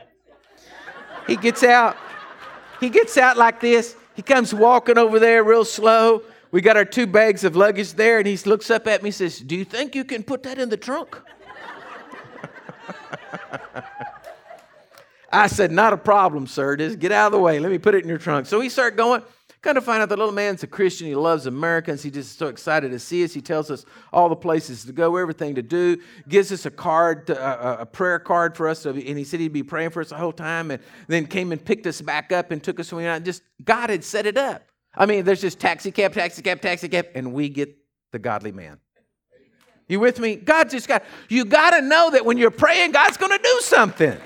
He gets out. He gets out like this. He comes walking over there real slow. We got our two bags of luggage there, and he looks up at me and says, Do you think you can put that in the trunk? I said, Not a problem, sir. Just get out of the way. Let me put it in your trunk. So we start going. Kind of find out the little man's a Christian. He loves Americans. He just so excited to see us. He tells us all the places to go, everything to do. Gives us a card, to, a, prayer card for us. To, and he said he'd be praying for us the whole time. And then came and picked us back up and took us. And just God had set it up. I mean, there's just taxi cab, taxi cab, taxi cab, and we get the godly man. You with me? God just got you. Got to know that when you're praying, God's going to do something.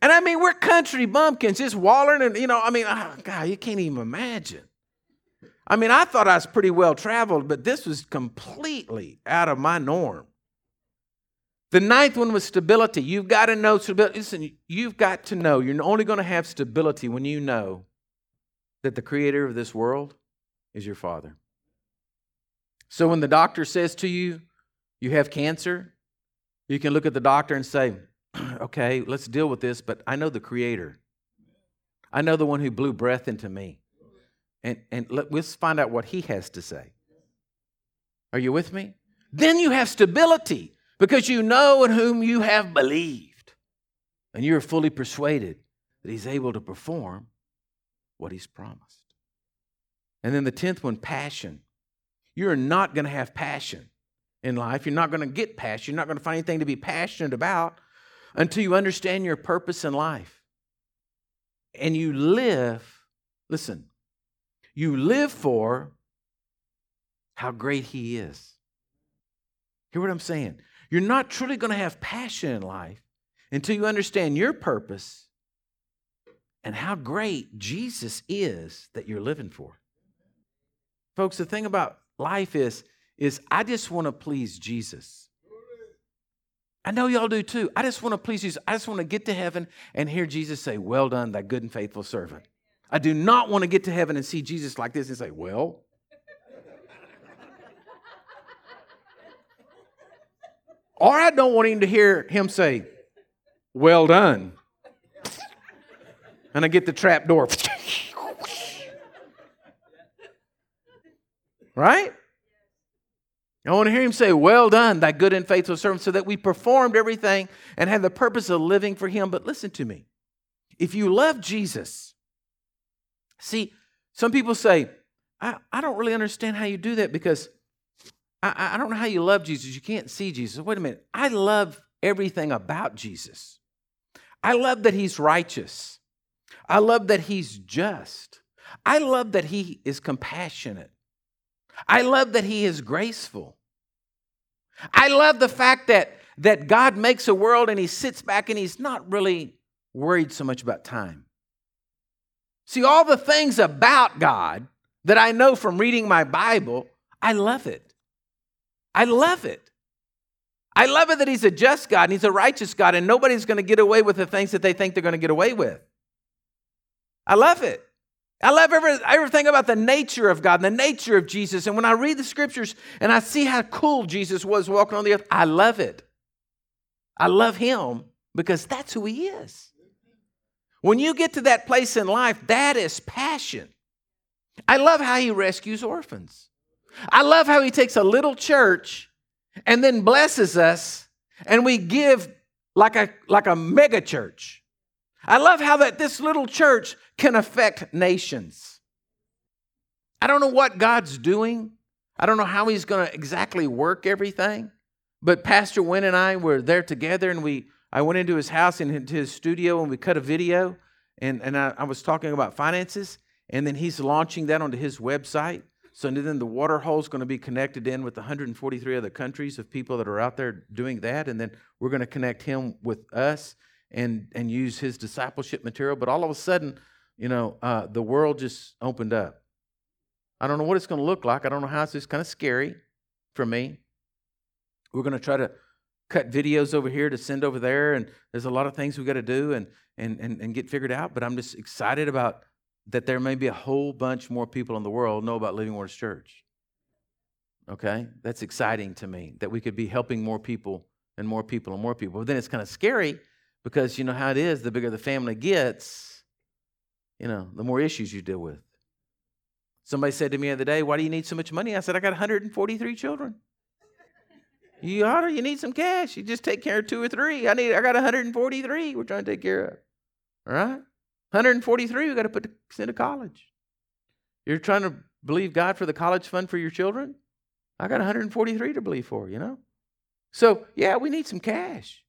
And I mean, we're country bumpkins, just wallering, and you know, I mean, oh, God, you can't even imagine. I mean, I thought I was pretty well traveled, but this was completely out of my norm. The ninth one was stability. You've got to know stability. Listen, you've got to know you're only going to have stability when you know that the creator of this world is your father. So when the doctor says to you, you have cancer, you can look at the doctor and say, okay, let's deal with this, but I know the Creator. I know the one who blew breath into me. And, and let, let's find out what He has to say. Are you with me? Then you have stability because you know in whom you have believed. And you're fully persuaded that He's able to perform what He's promised. And then the tenth one, passion. You're not going to have passion in life. You're not going to get passion. You're not going to find anything to be passionate about until you understand your purpose in life. And you live, listen, you live for how great He is. Hear what I'm saying? You're not truly going to have passion in life until you understand your purpose and how great Jesus is that you're living for. Folks, the thing about life is, is I just want to please Jesus. I know y'all do too. I just want to please Jesus. I just want to get to heaven and hear Jesus say, Well done, thy good and faithful servant. I do not want to get to heaven and see Jesus like this and say, Well, or I don't want him to hear him say, Well done. And I get the trap door. right? I want to hear him say, Well done, thy good and faithful servant, so that we performed everything and had the purpose of living for him. But listen to me. If you love Jesus, see, some people say, I, I don't really understand how you do that because I, I don't know how you love Jesus. You can't see Jesus. Wait a minute. I love everything about Jesus. I love that he's righteous. I love that he's just. I love that he is compassionate. I love that he is graceful. I love the fact that, that God makes a world and he sits back and he's not really worried so much about time. See, all the things about God that I know from reading my Bible, I love it. I love it. I love it that he's a just God and he's a righteous God, and nobody's going to get away with the things that they think they're going to get away with. I love it. I love every, everything about the nature of God, the nature of Jesus. And when I read the scriptures and I see how cool Jesus was walking on the earth, I love it. I love him because that's who he is. When you get to that place in life, that is passion. I love how he rescues orphans. I love how he takes a little church and then blesses us and we give like a like a mega church. I love how that this little church can affect nations. I don't know what God's doing. I don't know how he's going to exactly work everything. But Pastor Wynn and I were there together and we I went into his house and into his studio and we cut a video and, and I, I was talking about finances and then he's launching that onto his website. So then the water hole is going to be connected in with 143 other countries of people that are out there doing that. And then we're going to connect him with us and, and use his discipleship material. But all of a sudden, you know, uh, the world just opened up. I don't know what it's going to look like. I don't know how it's just kind of scary for me. We're going to try to cut videos over here to send over there, and there's a lot of things we got to do and, and, and, and get figured out. But I'm just excited about that there may be a whole bunch more people in the world know about Living Waters Church. Okay? That's exciting to me that we could be helping more people and more people and more people. But then it's kind of scary because you know how it is the bigger the family gets, you know, the more issues you deal with. Somebody said to me the other day, Why do you need so much money? I said, I got 143 children. You ought to, you need some cash. You just take care of two or three. I need I got 143 we're trying to take care of. All right? 143 we got to put to, send to college. You're trying to believe God for the college fund for your children? I got 143 to believe for, you know? So, yeah, we need some cash.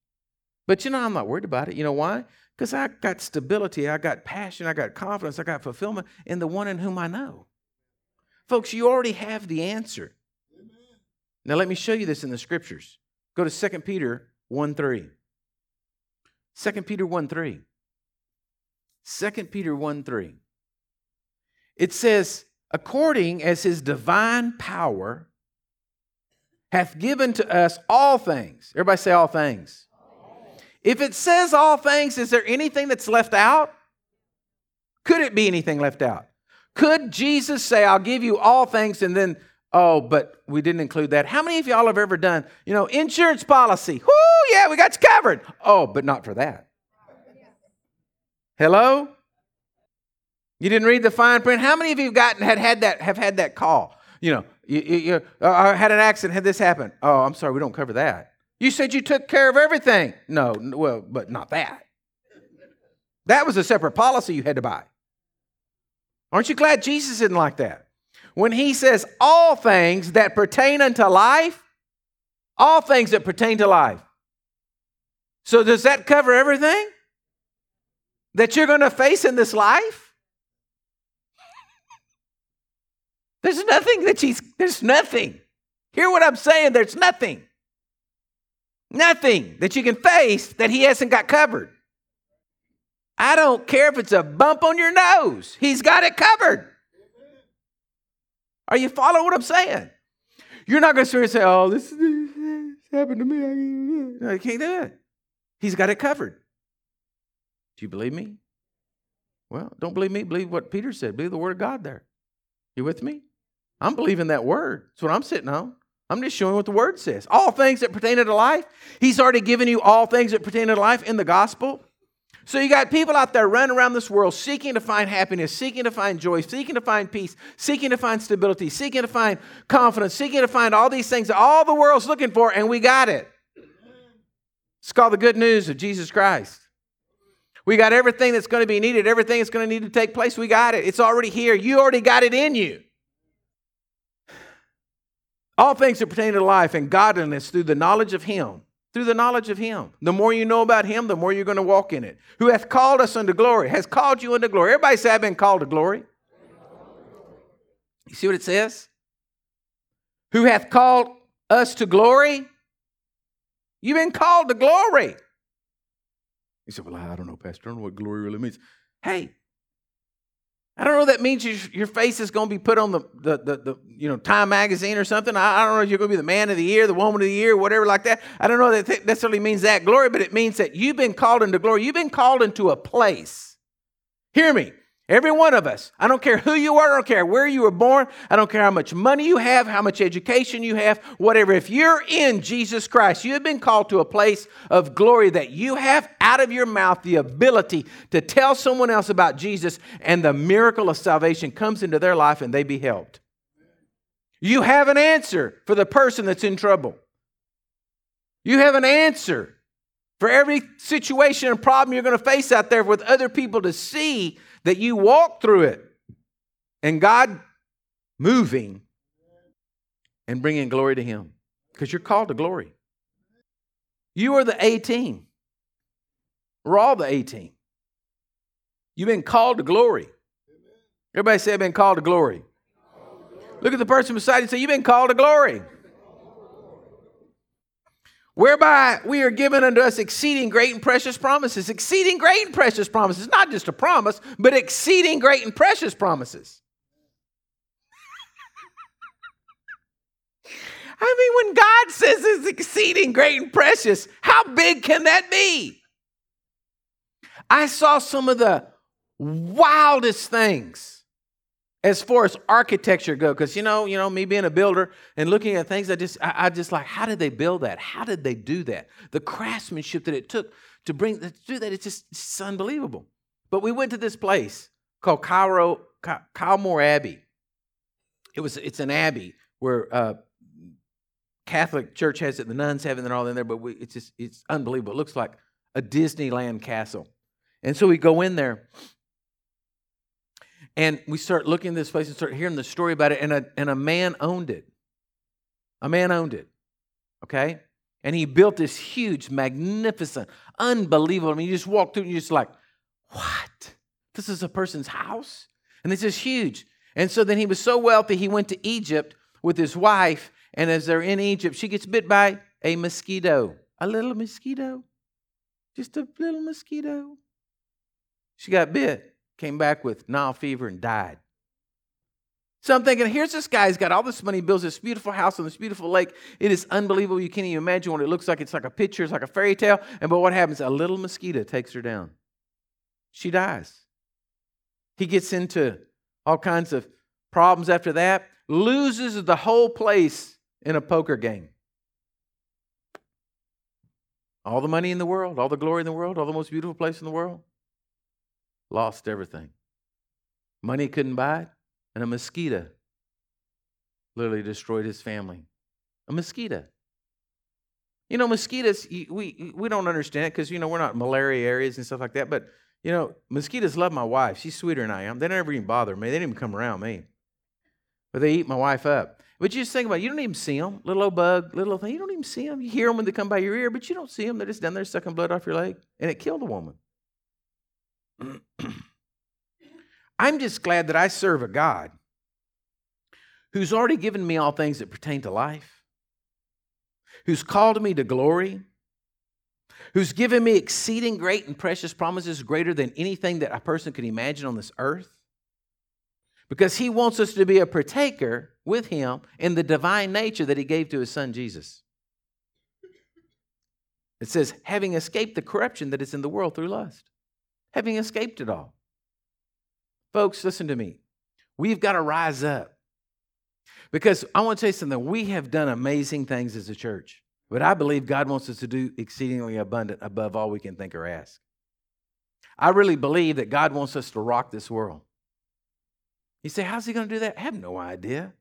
But you know, I'm not worried about it. You know why? Because I got stability, I got passion, I got confidence, I got fulfillment in the one in whom I know. Folks, you already have the answer. Now, let me show you this in the scriptures. Go to 2 Peter 1 3. 2 Peter 1 3. 2 Peter 1 3. It says, according as his divine power hath given to us all things. Everybody say all things. If it says all things, is there anything that's left out? Could it be anything left out? Could Jesus say, I'll give you all things, and then, oh, but we didn't include that? How many of y'all have ever done, you know, insurance policy? Whoo, yeah, we got you covered. Oh, but not for that. Hello? You didn't read the fine print? How many of you have gotten had had that have had that call? You know, you, you, you uh, had an accident, had this happen. Oh, I'm sorry, we don't cover that. You said you took care of everything. No, well, but not that. That was a separate policy you had to buy. Aren't you glad Jesus isn't like that? When he says all things that pertain unto life, all things that pertain to life. So, does that cover everything that you're going to face in this life? There's nothing that he's, there's nothing. Hear what I'm saying? There's nothing. Nothing that you can face that he hasn't got covered. I don't care if it's a bump on your nose, he's got it covered. Are you following what I'm saying? You're not going to sit and say, oh, this, this happened to me. No, you can't do it. He's got it covered. Do you believe me? Well, don't believe me. Believe what Peter said. Believe the word of God there. You with me? I'm believing that word. That's what I'm sitting on. I'm just showing what the word says. All things that pertain to life. He's already given you all things that pertain to life in the gospel. So you got people out there running around this world seeking to find happiness, seeking to find joy, seeking to find peace, seeking to find stability, seeking to find confidence, seeking to find all these things that all the world's looking for, and we got it. It's called the good news of Jesus Christ. We got everything that's going to be needed, everything that's going to need to take place. We got it. It's already here. You already got it in you. All things that pertain to life and godliness through the knowledge of Him through the knowledge of Him. The more you know about Him, the more you're going to walk in it. Who hath called us unto glory, has called you unto glory. Everybody say, I've been called to glory. You see what it says? Who hath called us to glory? You've been called to glory. He said, Well, I don't know, Pastor. I don't know what glory really means. Hey, I don't know that means your face is going to be put on the, the, the, the, you know Time magazine or something. I, I don't know if you're going to be the man of the year, the woman of the year, whatever like that. I don't know that th- necessarily means that glory, but it means that you've been called into glory. You've been called into a place. Hear me. Every one of us. I don't care who you are, I don't care where you were born, I don't care how much money you have, how much education you have, whatever. If you're in Jesus Christ, you have been called to a place of glory that you have out of your mouth the ability to tell someone else about Jesus, and the miracle of salvation comes into their life and they be helped. You have an answer for the person that's in trouble. You have an answer for every situation and problem you're going to face out there with other people to see that you walk through it and God moving and bringing glory to Him because you're called to glory. You are the A team. We're all the A team. You've been called to glory. Everybody say, I've been called to glory. Look at the person beside you and say, You've been called to glory whereby we are given unto us exceeding great and precious promises. Exceeding great and precious promises, not just a promise, but exceeding great and precious promises. I mean, when God says it's exceeding great and precious, how big can that be? I saw some of the wildest things as far as architecture go because you know you know me being a builder and looking at things i just I, I, just like how did they build that how did they do that the craftsmanship that it took to bring to do that it's just it's unbelievable but we went to this place called Cairo, Kylemore Abbey it was it's an abbey where uh, Catholic Church has it, the nuns have it, and all in there. But we, it's just it's unbelievable. It looks like a Disneyland castle, and so we go in there, and we start looking at this place and start hearing the story about it. And a and a man owned it. A man owned it. Okay, and he built this huge, magnificent, unbelievable. I mean, you just walk through and you're just like, what? This is a person's house, and this is huge. And so then he was so wealthy, he went to Egypt with his wife and as they're in Egypt, she gets bit by a mosquito, a little mosquito, just a little mosquito. She got bit, came back with Nile fever, and died. So I'm thinking, here's this guy, he's got all this money, builds this beautiful house on this beautiful lake. It is unbelievable. You can't even imagine what it looks like. It's like a picture, it's like a fairy tale. And but what happens? A little mosquito takes her down. She dies. He gets into all kinds of problems after that, loses the whole place in a poker game. All the money in the world, all the glory in the world, all the most beautiful place in the world, lost everything. Money couldn't buy it, and a mosquito literally destroyed his family. A mosquito. You know, mosquitoes, we, we don't understand it because, you know, we're not malaria areas and stuff like that. But, you know, mosquitoes love my wife. She's sweeter than I am. They never even bother me. They didn't even come around me. But they eat my wife up. But you just think about it, you don't even see them. Little old bug, little old thing, you don't even see them. You hear them when they come by your ear, but you don't see them. They're just down there sucking blood off your leg. And it killed a woman. I'm just glad that I serve a God who's already given me all things that pertain to life, who's called me to glory, who's given me exceeding great and precious promises greater than anything that a person could imagine on this earth because he wants us to be a partaker with him in the divine nature that he gave to his son Jesus. It says, having escaped the corruption that is in the world through lust, having escaped it all. Folks, listen to me. We've got to rise up. Because I want to tell you something, we have done amazing things as a church, but I believe God wants us to do exceedingly abundant above all we can think or ask. I really believe that God wants us to rock this world. You say, how's he going to do that? I have no idea.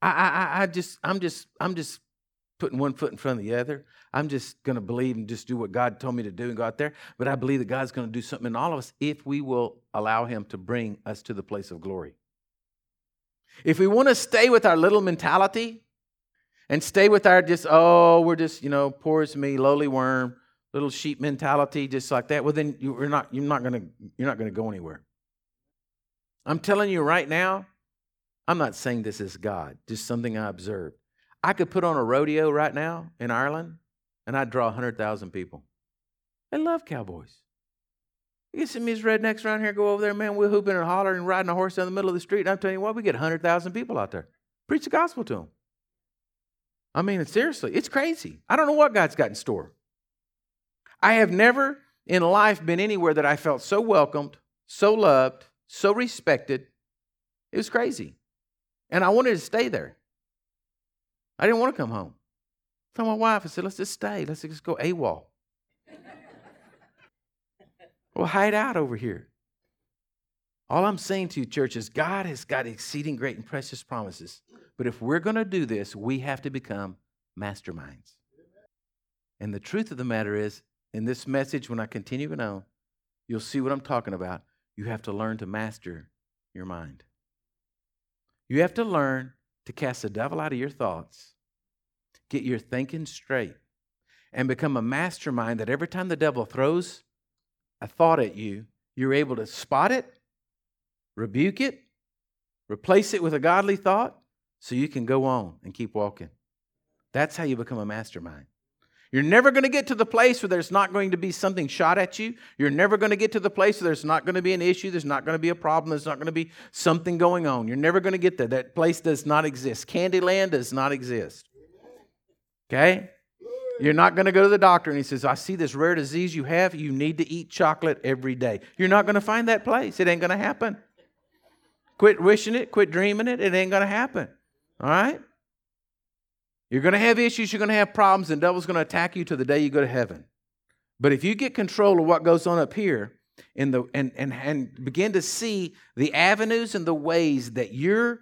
I, I, I just, I'm just, I'm just putting one foot in front of the other. I'm just going to believe and just do what God told me to do and go out there. But I believe that God's going to do something in all of us if we will allow Him to bring us to the place of glory. If we want to stay with our little mentality and stay with our just, oh, we're just, you know, poor as me, lowly worm, little sheep mentality, just like that, well, then you're not, you're not going to, you're not going to go anywhere. I'm telling you right now, I'm not saying this is God, just something I observed. I could put on a rodeo right now in Ireland and I'd draw 100,000 people. They love cowboys. You get some of these rednecks around here, go over there, man, we're hooping and hollering and riding a horse down the middle of the street. And I'm telling you what, we get 100,000 people out there. Preach the gospel to them. I mean, seriously, it's crazy. I don't know what God's got in store. I have never in life been anywhere that I felt so welcomed, so loved, so respected. It was crazy. And I wanted to stay there. I didn't want to come home. I told my wife, I said, let's just stay. Let's just go AWOL. we'll hide out over here. All I'm saying to you, church, is God has got exceeding great and precious promises. But if we're going to do this, we have to become masterminds. And the truth of the matter is, in this message, when I continue on, you'll see what I'm talking about. You have to learn to master your mind. You have to learn to cast the devil out of your thoughts, get your thinking straight, and become a mastermind that every time the devil throws a thought at you, you're able to spot it, rebuke it, replace it with a godly thought so you can go on and keep walking. That's how you become a mastermind. You're never going to get to the place where there's not going to be something shot at you. You're never going to get to the place where there's not going to be an issue, there's not going to be a problem, there's not going to be something going on. You're never going to get there. That place does not exist. Candyland does not exist. Okay? You're not going to go to the doctor and he says, I see this rare disease you have. You need to eat chocolate every day. You're not going to find that place. It ain't going to happen. Quit wishing it, quit dreaming it. It ain't going to happen. All right? You're going to have issues, you're going to have problems, and the devil's going to attack you to the day you go to heaven. But if you get control of what goes on up here in the, and, and, and begin to see the avenues and the ways that you're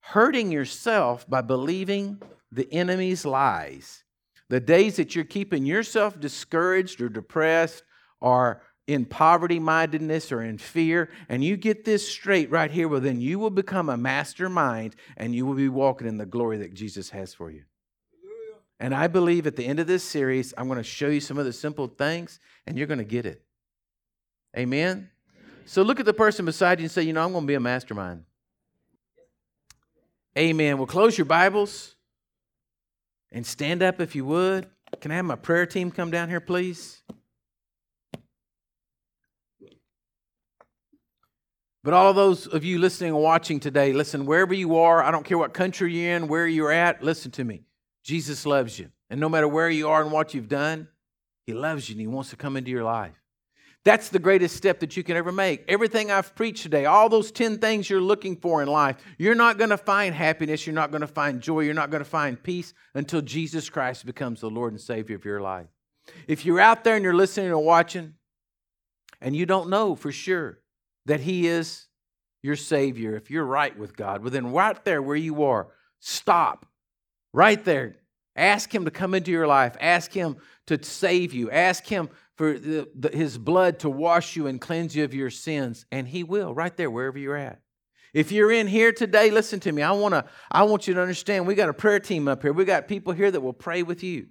hurting yourself by believing the enemy's lies, the days that you're keeping yourself discouraged or depressed or in poverty mindedness or in fear, and you get this straight right here, well, then you will become a mastermind and you will be walking in the glory that Jesus has for you. And I believe at the end of this series, I'm going to show you some of the simple things and you're going to get it. Amen? So look at the person beside you and say, you know, I'm going to be a mastermind. Amen. Well, close your Bibles and stand up if you would. Can I have my prayer team come down here, please? But all of those of you listening and watching today, listen, wherever you are, I don't care what country you're in, where you're at, listen to me. Jesus loves you. And no matter where you are and what you've done, He loves you and He wants to come into your life. That's the greatest step that you can ever make. Everything I've preached today, all those 10 things you're looking for in life, you're not going to find happiness, you're not going to find joy, you're not going to find peace until Jesus Christ becomes the Lord and Savior of your life. If you're out there and you're listening or watching and you don't know for sure, that He is your Savior, if you're right with God, well, then right there where you are, stop. Right there. Ask Him to come into your life. Ask Him to save you. Ask Him for the, the, His blood to wash you and cleanse you of your sins. And He will, right there, wherever you're at. If you're in here today, listen to me. I want to I want you to understand we got a prayer team up here. We got people here that will pray with you.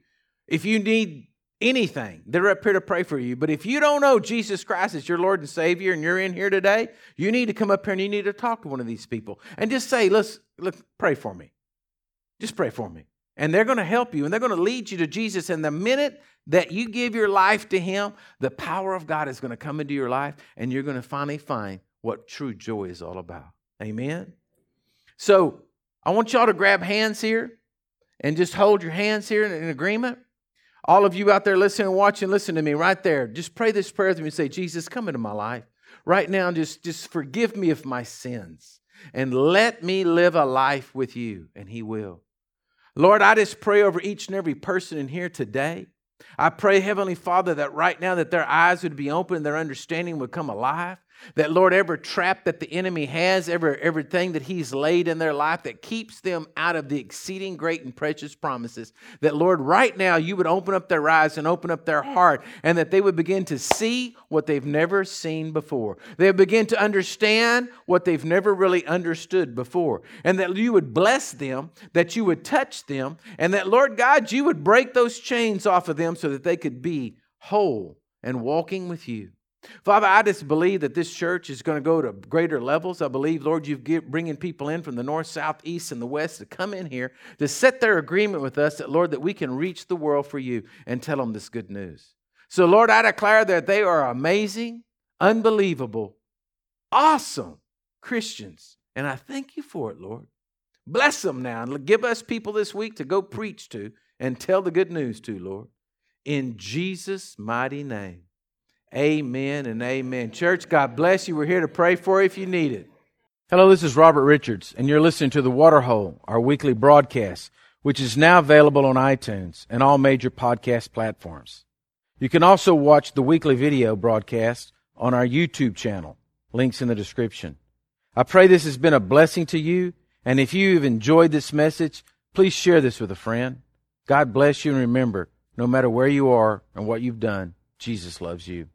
If you need anything. They're up here to pray for you. But if you don't know Jesus Christ as your Lord and Savior and you're in here today, you need to come up here and you need to talk to one of these people and just say, let's look, pray for me. Just pray for me. And they're going to help you and they're going to lead you to Jesus. And the minute that you give your life to Him, the power of God is going to come into your life and you're going to finally find what true joy is all about. Amen? So I want y'all to grab hands here and just hold your hands here in agreement. All of you out there listening and watching, listen to me right there. Just pray this prayer with me and say, Jesus, come into my life. Right now, just, just forgive me of my sins and let me live a life with you. And He will. Lord, I just pray over each and every person in here today. I pray, Heavenly Father, that right now that their eyes would be open, their understanding would come alive. That, Lord, every trap that the enemy has, every, everything that he's laid in their life that keeps them out of the exceeding great and precious promises, that, Lord, right now you would open up their eyes and open up their heart, and that they would begin to see what they've never seen before. They would begin to understand what they've never really understood before. And that you would bless them, that you would touch them, and that, Lord God, you would break those chains off of them so that they could be whole and walking with you. Father, I just believe that this church is going to go to greater levels. I believe, Lord, you're bringing people in from the north, south, east, and the west to come in here to set their agreement with us that, Lord, that we can reach the world for you and tell them this good news. So, Lord, I declare that they are amazing, unbelievable, awesome Christians. And I thank you for it, Lord. Bless them now and give us people this week to go preach to and tell the good news to, Lord. In Jesus' mighty name. Amen and amen. Church, God bless you. We're here to pray for you if you need it. Hello, this is Robert Richarz, and you're listening to The Waterhole, our weekly broadcast, which is now available on iTunes and all major podcast platforms. You can also watch the weekly video broadcast on our YouTube channel. Links in the description. I pray this has been a blessing to you, and if you've enjoyed this message, please share this with a friend. God bless you, and remember, no matter where you are and what you've done, Jesus loves you.